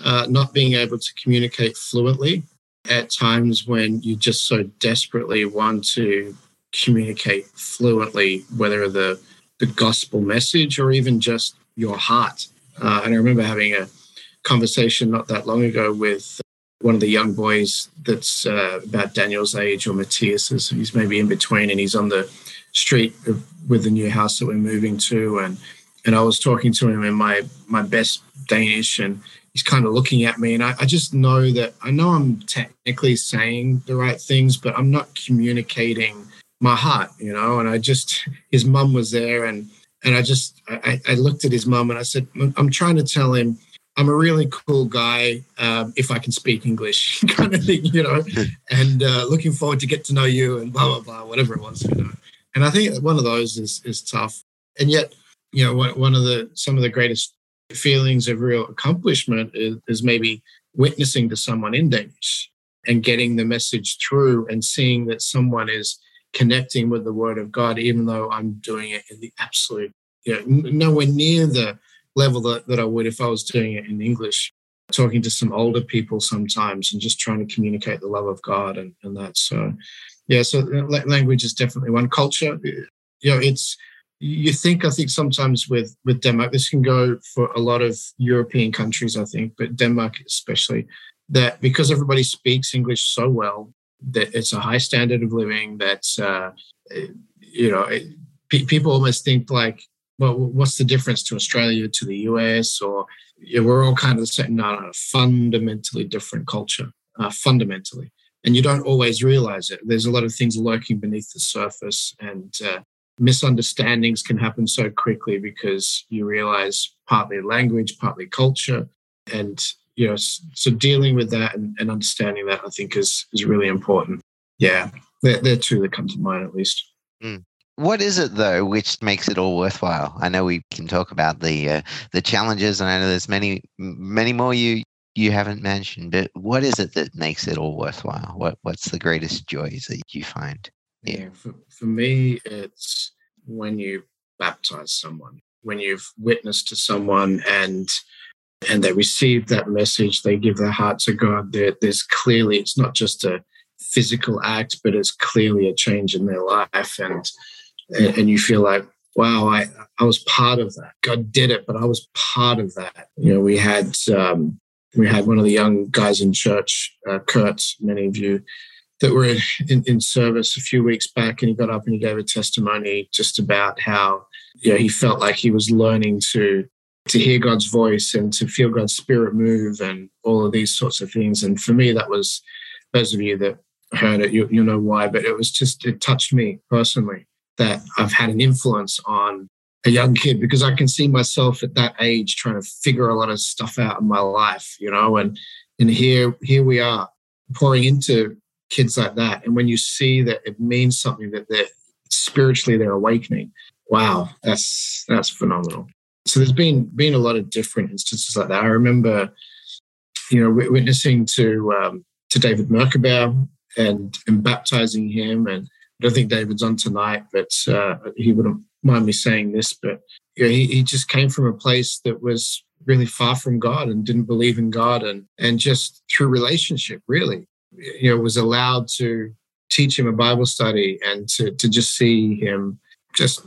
Speaker 3: uh, not being able to communicate fluently at times when you just so desperately want to communicate fluently, whether the the gospel message or even just your heart. Uh, and I remember having a conversation not that long ago with one of the young boys that's uh, about Daniel's age or Matthias's. He's maybe in between, and he's on the street with the new house that we're moving to. And and I was talking to him in my my best Danish, and he's kind of looking at me, and I, I just know that I know I'm technically saying the right things, but I'm not communicating my heart, you know. And I just his mum was there, and and I just I, I looked at his mum and I said, I'm trying to tell him I'm a really cool guy um, if I can speak English, [LAUGHS] kind of thing, you know, [LAUGHS] and uh, looking forward to get to know you and blah blah blah, whatever it was, you know. And I think one of those is is tough, and yet, you know, one of the some of the greatest feelings of real accomplishment is, is maybe witnessing to someone in Danish and getting the message through and seeing that someone is connecting with the Word of God, even though I'm doing it in the absolute, you know, nowhere near the level that, that I would if I was doing it in English, talking to some older people sometimes and just trying to communicate the love of God and, and that. So, yeah, so uh, language is definitely one. Culture, you know, it's, you think, I think sometimes with, with Denmark, this can go for a lot of European countries, I think, but Denmark especially, that because everybody speaks English so well, that it's a high standard of living, that's, uh, you know, it, people almost think like well, what's the difference to Australia to the US? Or yeah, we're all kind of the same, a fundamentally different culture, uh, fundamentally. And you don't always realize it. There's a lot of things lurking beneath the surface, and uh, misunderstandings can happen so quickly because you realize partly language, partly culture, and you know, so dealing with that and, and understanding that, I think, is is really important. Yeah, they're, they're two that come to mind at least.
Speaker 2: Mm. What is it though which makes it all worthwhile? I know we can talk about the uh, the challenges, and I know there's many many more you you haven't mentioned. But what is it that makes it all worthwhile? What what's the greatest joys that you find?
Speaker 3: Yeah, for, for me, it's when you baptize someone, when you've witnessed to someone and and they receive that message, they give their heart to God. There, there's clearly it's not just a physical act, but it's clearly a change in their life and and, you feel like wow i i was part of that. God did it but i was part of that. You know we had um, we had one of the young guys in church uh, kurt many of you that were in, in service a few weeks back and he got up and he gave a testimony just about how you know, he felt like he was learning to to hear God's voice and to feel God's spirit move and all of these sorts of things. And for me, that was those of you that heard it, you, you know why, but it was just, it touched me personally that I've had an influence on a young kid because I can see myself at that age trying to figure a lot of stuff out in my life, you know, and and here here we are pouring into kids like that. And when you see that it means something that they're spiritually they're awakening, wow, that's that's phenomenal. So there's been been a lot of different instances like that. I remember, you know, witnessing to um, to David Merkabau and and baptizing him and don't think David's on tonight, but uh, he wouldn't mind me saying this, but you know, he, he just came from a place that was really far from God and didn't believe in God and and just through relationship really. You know was allowed to teach him a Bible study and to to just see him just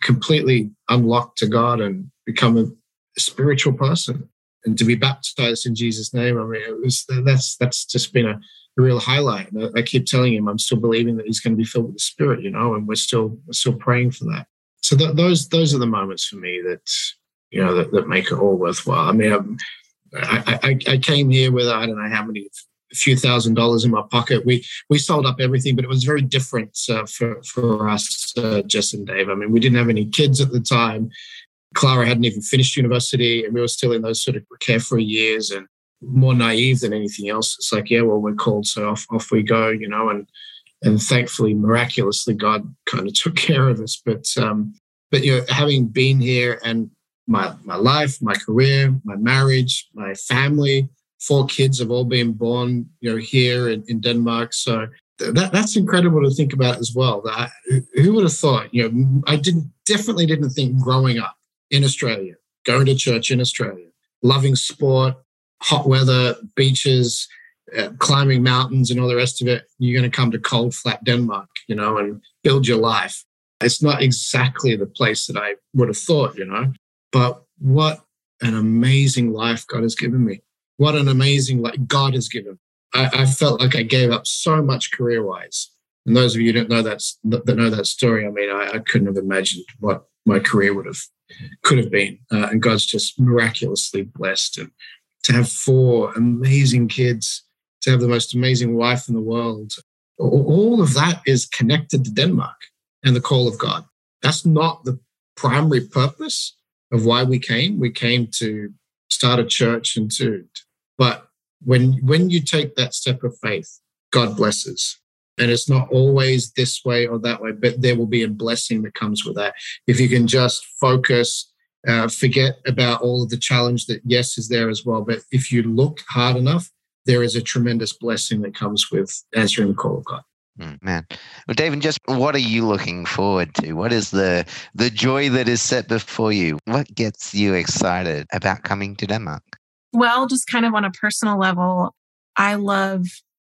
Speaker 3: completely unlocked to God and become a spiritual person and to be baptized in Jesus name. I mean it was that's that's just been a, real highlight I, I keep telling him I'm still believing that he's going to be filled with the spirit you know and we're still we're still praying for that so th- those those are the moments for me that you know that, that make it all worthwhile. I mean, um, I, I, I came here with I don't know how many a few thousand dollars in my pocket. We we sold up everything, but it was very different uh, for for us, uh, Jess and Dave. I mean, we didn't have any kids at the time. Clara hadn't even finished university, and we were still in those sort of carefree years and more naive than anything else. It's like, yeah, well, we're called, so off off we go, you know. And and thankfully, miraculously, God kind of took care of us. But um, but you know, having been here and my my life, my career, my marriage, my family, four kids have all been born, you know, here in, in Denmark. So that that's incredible to think about as well. That who would have thought? You know, I didn't definitely didn't think growing up in Australia, going to church in Australia, loving sport, hot weather, beaches, uh, climbing mountains, and all the rest of it. You're going to come to cold, flat Denmark, you know, and build your life. It's not exactly the place that I would have thought, you know. But what an amazing life God has given me. What an amazing life God has given. I, I felt like I gave up so much career wise. And those of you who don't know that, that know that story, I mean, I, I couldn't have imagined what my career would have could have been. Uh, and God's just miraculously blessed. And to have four amazing kids, to have the most amazing wife in the world, all of that is connected to Denmark and the call of God. That's not the primary purpose, of why we came. We came to start a church and to, but when when you take that step of faith, God blesses. And it's not always this way or that way, but there will be a blessing that comes with that. If you can just focus, uh, forget about all of the challenge that, yes, is there as well. But if you look hard enough, there is a tremendous blessing that comes with answering the call of God.
Speaker 2: Mm, man. Well, David, just what are you looking forward to? What is the the joy that is set before you? What gets you excited about coming to Denmark?
Speaker 1: Well, just kind of on a personal level, I love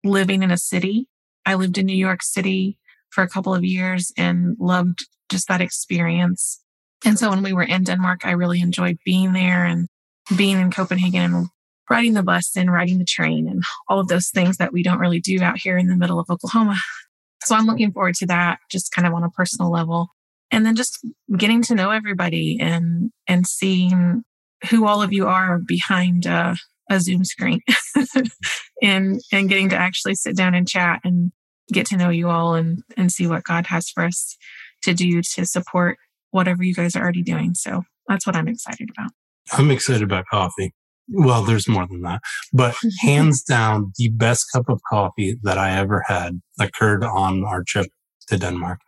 Speaker 1: living in a city. I lived in New York City for a couple of years and loved just that experience. And so when we were in Denmark, I really enjoyed being there and being in Copenhagen and riding the bus and riding the train and all of those things that we don't really do out here in the middle of Oklahoma. So I'm looking forward to that just kind of on a personal level. And then just getting to know everybody and and seeing who all of you are behind uh, a Zoom screen [LAUGHS] and and getting to actually sit down and chat and get to know you all and and see what God has for us to do to support whatever you guys are already doing. So that's what I'm excited about.
Speaker 4: I'm excited about coffee. Well, there's more than that, but [LAUGHS] hands down, the best cup of coffee that I ever had occurred on our trip to Denmark.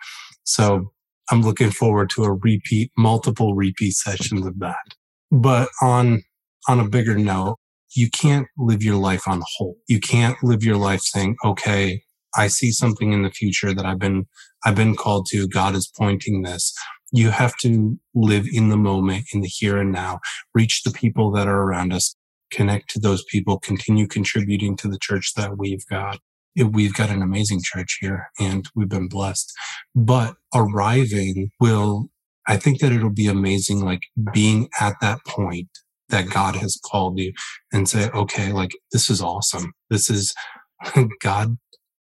Speaker 4: So I'm looking forward to a repeat, multiple repeat sessions of that. But on, on a bigger note, you can't live your life on hold. You can't live your life saying, okay, I see something in the future that I've been, I've been called to. God is pointing this you have to live in the moment, in the here and now, reach the people that are around us, connect to those people, continue contributing to the church that we've got. We've got an amazing church here and we've been blessed. But arriving will, I think that it'll be amazing, like being at that point that God has called you and say, okay, like this is awesome. This is [LAUGHS] God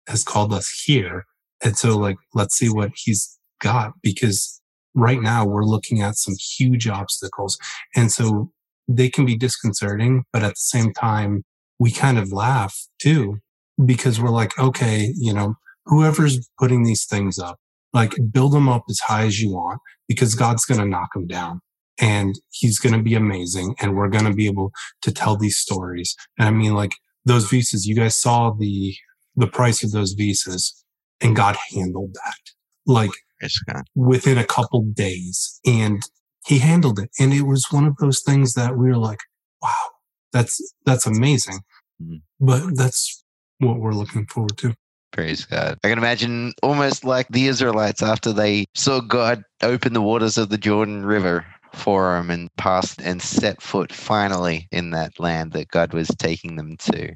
Speaker 4: has called us here. And so like, let's see what he's got because right now we're looking at some huge obstacles. And so they can be disconcerting, but at the same time, we kind of laugh too, because we're like, okay, you know, whoever's putting these things up, like build them up as high as you want because God's going to knock them down and he's going to be amazing. And we're going to be able to tell these stories. And I mean, like those visas, you guys saw the, the price of those visas and God handled that. Like within a couple days and he handled it. And it was one of those things that we were like, wow, that's, that's amazing. Mm-hmm. But that's what we're looking forward to.
Speaker 2: Praise God. I can imagine almost like the Israelites after they saw God open the waters of the Jordan River for them and passed and set foot finally in that land that God was taking them to.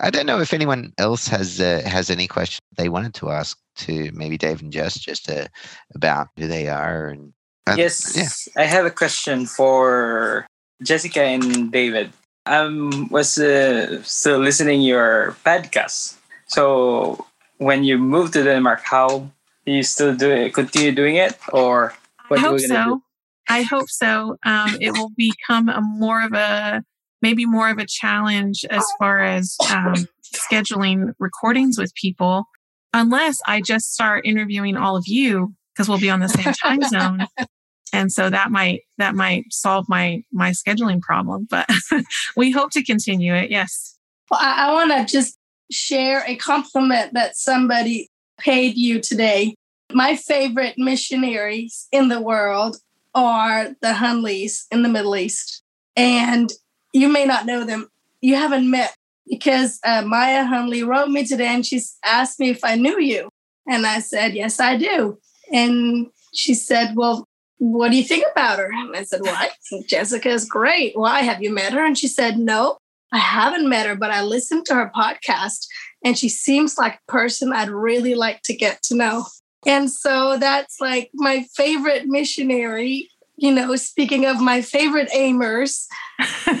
Speaker 2: I don't know if anyone else has uh, has any questions they wanted to ask to maybe Dave and Jess just uh, about who they are and.
Speaker 6: Uh, yes, yeah. I have a question for Jessica and David. I was uh, still listening your podcast. So when you moved to Denmark, how do you still do it? Continue doing it, or
Speaker 1: what I hope so. Do? I hope so. Um, it will become a more of a maybe more of a challenge as far as um, scheduling recordings with people, unless I just start interviewing all of you because we'll be on the same time zone. [LAUGHS] And so that might that might solve my my scheduling problem. But [LAUGHS] we hope to continue it. Yes.
Speaker 7: Well, I, I want to just share a compliment that somebody paid you today. My favorite missionaries in the world are the Hunleys in the Middle East. And you may not know them. You haven't met because uh, Maya Hunley wrote me today and she asked me if I knew you. And I said, Yes, I do. And she said, Well, what do you think about her? And I said, Well, I think Jessica is great. Why have you met her? And she said, No, I haven't met her, but I listened to her podcast and she seems like a person I'd really like to get to know. And so that's like my favorite missionary you know, speaking of my favorite aimers,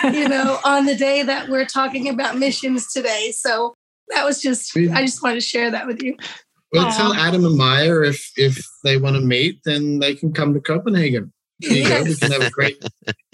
Speaker 7: you [LAUGHS] know, on the day that we're talking about missions today. So that was just, I just wanted to share that with you.
Speaker 3: Well, Aww. tell Adam and Maya if if they want to meet, then they can come to Copenhagen. Yes. We can have a great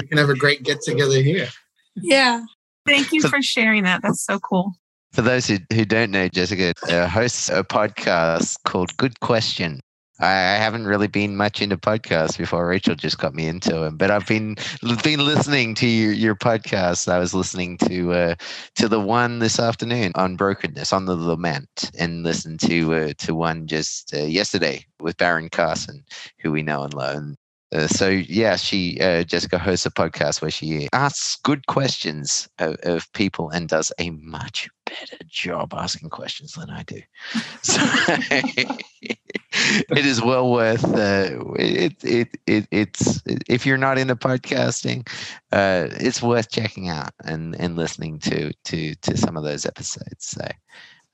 Speaker 3: we can have a great get together here.
Speaker 7: Yeah.
Speaker 1: Thank you for sharing that. That's so cool.
Speaker 2: For those who, who don't know, Jessica uh, hosts a podcast called Good Question I haven't really been much into podcasts before. Rachel just got me into them, but I've been been listening to your, your podcast. I was listening to uh, to the one this afternoon on brokenness, on the lament, and listened to uh, to one just uh, yesterday with Baron Carson, who we know and love. Uh, so yeah, she uh, Jessica hosts a podcast where she asks good questions of, of, people and does a much better job asking questions than I do. [LAUGHS] So [LAUGHS] [LAUGHS] it is well worth uh, it, it. It it's if you're not into podcasting, uh, it's worth checking out and and listening to to to some of those episodes. So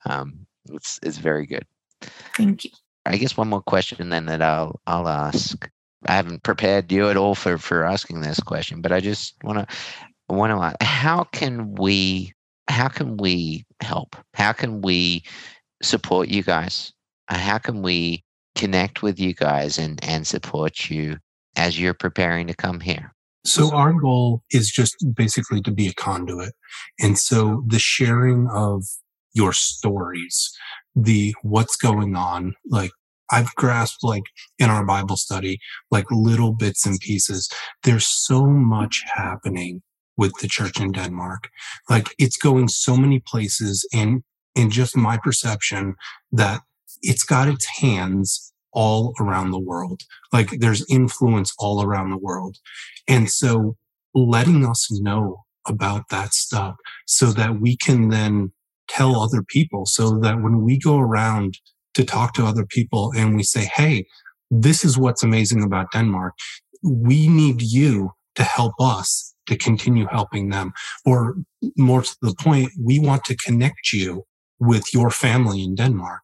Speaker 2: um, it's it's very good.
Speaker 1: Thank you.
Speaker 2: I guess one more question then that I'll I'll ask I haven't prepared you at all for for asking this question, but I just want to want to ask, how can we how can we help? How can we support you guys? How can we connect with you guys and and support you as you're preparing to come here?
Speaker 4: So our goal is just basically to be a conduit. And so the sharing of your stories, the what's going on, like I've grasped like in our Bible study, like little bits and pieces. There's so much happening with the church in Denmark. Like it's going so many places and in just my perception that it's got its hands all around the world. Like there's influence all around the world. And so letting us know about that stuff so that we can then tell other people so that when we go around to talk to other people and we say, Hey, this is what's amazing about Denmark. We need you to help us to continue helping them. Or more to the point, we want to connect you with your family in Denmark.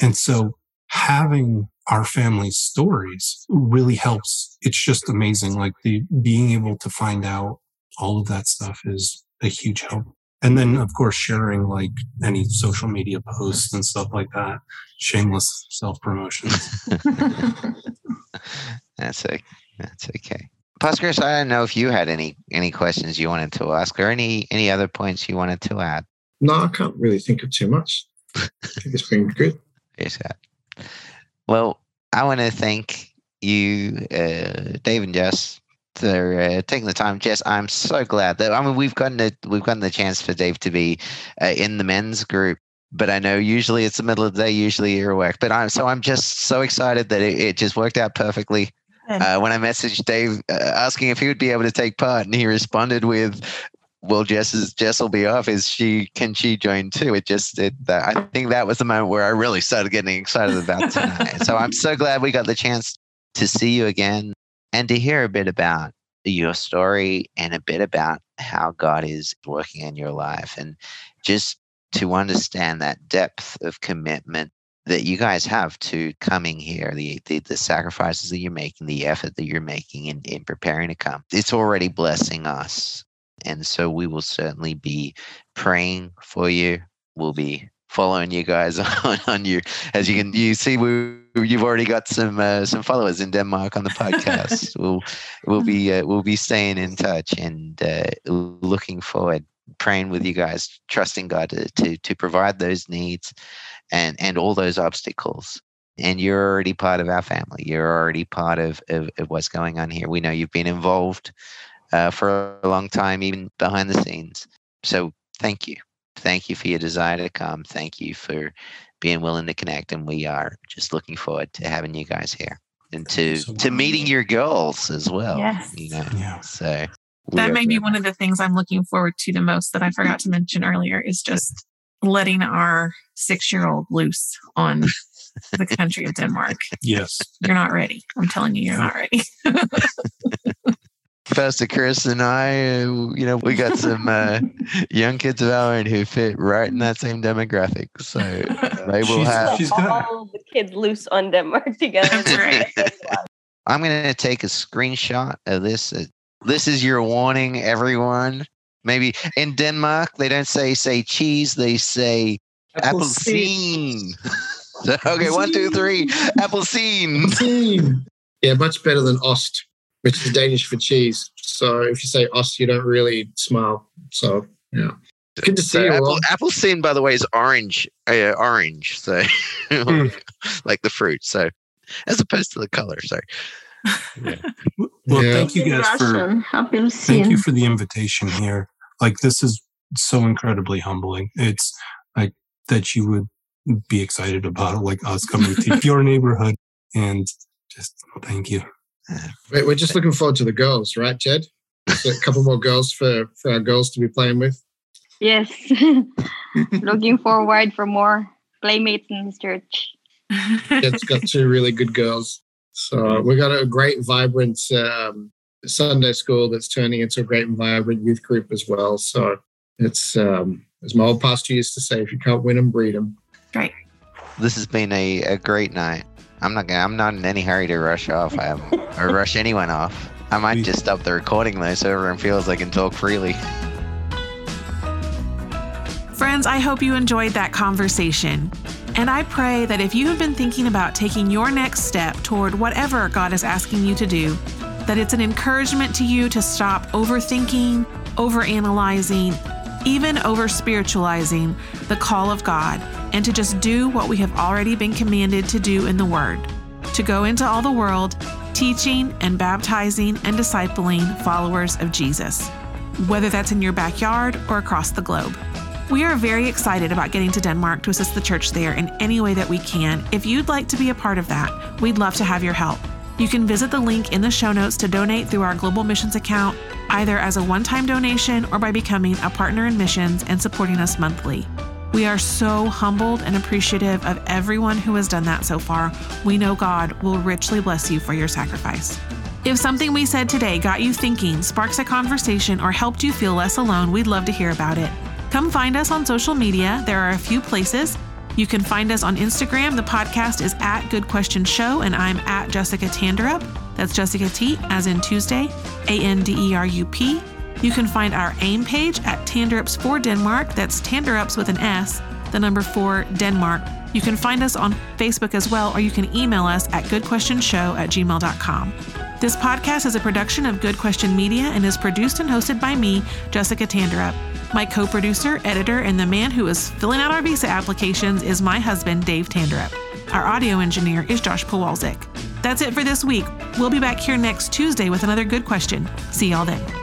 Speaker 4: And so having our family's stories really helps. It's just amazing. Like the being able to find out all of that stuff is a huge help. And then of course sharing like any social media posts and stuff like that. Shameless self promotion [LAUGHS]
Speaker 2: that's a, that's okay. Pastor chris i don't know if you had any any questions you wanted to ask or any any other points you wanted to add.
Speaker 3: No i can't really think of too much. I think it's been good. [LAUGHS]
Speaker 2: Yes well i want to thank you uh, dave and jess for uh, taking the time, Jess. I'm so glad that I mean we've gotten the we've gotten the chance for Dave to be uh, in the men's group, but I know usually it's the middle of the day, usually you're work. But I'm so I'm just so excited that it, it just worked out perfectly. Uh, when I messaged Dave uh, asking if he would be able to take part, and he responded with, well, Jess is Jess will be off. Is she? Can she join too? It just it, that I think that was the moment where I really started getting excited about tonight. so I'm so glad we got the chance to see you again and to hear a bit about your story and a bit about how God is working in your life and just to understand that depth of commitment that you guys have to coming here, the, the, the sacrifices that you're making, the effort that you're making in, in preparing to come. It's already blessing us. And so we will certainly be praying for you. We'll be following you guys [LAUGHS] on, on you as you can you see we you've already got some uh, some followers in Denmark on the podcast. we'll we'll [LAUGHS] be uh, we'll be staying in touch and uh, looking forward, praying with you guys, trusting God to, to to provide those needs and and all those obstacles. And you're already part of our family. You're already part of of, of what's going on here. We know you've been involved uh, for a long time, even behind the scenes. So thank you. Thank you for your desire to come. Thank you for being willing to connect. And we are just looking forward to having you guys here and to so to meeting your girls as well.
Speaker 5: Yes.
Speaker 2: You know,
Speaker 4: yeah.
Speaker 2: so
Speaker 1: that may be one of the things I'm looking forward to the most that I forgot to mention earlier is just letting our six year old loose on the country of Denmark. [LAUGHS]
Speaker 4: Yes.
Speaker 1: You're not ready. I'm telling you, you're not [LAUGHS] ready. [LAUGHS]
Speaker 2: Pastor Chris and I, uh, you know, we got some uh, [LAUGHS] young kids of our own who fit right in that same demographic. So [LAUGHS] they will
Speaker 4: She's-
Speaker 2: have.
Speaker 4: she's
Speaker 5: all the kids loose on Denmark [LAUGHS] together.
Speaker 1: That's.
Speaker 2: I'm going to take a screenshot of this. Uh, This is your warning, everyone. Maybe in Denmark, they don't say say cheese, they say apple scene. okay, one, two, three, apple
Speaker 3: scene. Yeah, much better than ost, which is Danish for cheese. So if you say us, you don't really smile. So yeah, good to see
Speaker 2: So
Speaker 3: you
Speaker 2: apple,
Speaker 3: all.
Speaker 2: appelsin, by the way, is orange. Uh, orange. So, [LAUGHS]
Speaker 4: Hmm.
Speaker 2: like the fruit. So, as opposed to the color. Sorry.
Speaker 4: Well,
Speaker 3: Yeah.
Speaker 4: thank you guys for thank you for the invitation here. Like this is so incredibly humbling. It's like that you would be excited about like us coming to [LAUGHS] your neighborhood and just thank you.
Speaker 3: We're we're just looking forward to the girls, right, Jed? Just a couple more girls for for our girls to be playing with.
Speaker 5: Yes. [LAUGHS] Looking forward for more playmates in this church.
Speaker 3: Jed's got two really good girls. So we've got a great, vibrant um, Sunday school that's turning into a great and vibrant youth group as well. So it's um, as my old pastor used to say, if you can't win them, breed them.
Speaker 2: This has been a, a great night. I'm not gonna, I'm not in any hurry to rush off um, or rush anyone off. I might just stop the recording though, so everyone feels they can talk freely.
Speaker 1: Friends, I hope you enjoyed that conversation. And I pray that if you have been thinking about taking your next step toward whatever God is asking you to do, that it's an encouragement to you to stop overthinking, overanalyzing, even over spiritualizing the call of God, and to just do what we have already been commanded to do in the Word to go into all the world, teaching and baptizing and discipling followers of Jesus, whether that's in your backyard or across the globe. We are very excited about getting to Denmark to assist the church there in any way that we can. If you'd like to be a part of that, we'd love to have your help. You can visit the link in the show notes to donate through our Global Missions account, either as a one time donation or by becoming a partner in missions and supporting us monthly. We are so humbled and appreciative of everyone who has done that so far. We know God will richly bless you for your sacrifice. If something we said today got you thinking, sparks a conversation, or helped you feel less alone, we'd love to hear about it. Come find us on social media. There are a few places. You can find us on Instagram. The podcast is at Good Question Show, and I'm at Jessica Tanderup. That's Jessica T, as in Tuesday, A N D E R U P. You can find our AIM page at Tanderups for Denmark. That's Tanderups with an S, the number four Denmark. You can find us on Facebook as well, or you can email us at goodquestionshow at gmail.com. This podcast is a production of Good Question Media and is produced and hosted by me, Jessica Tanderup. My co producer, editor, and the man who is filling out our visa applications is my husband, Dave Tanderup. Our audio engineer is Josh Powalczyk. That's it for this week. We'll be back here next Tuesday with another good question. See y'all then.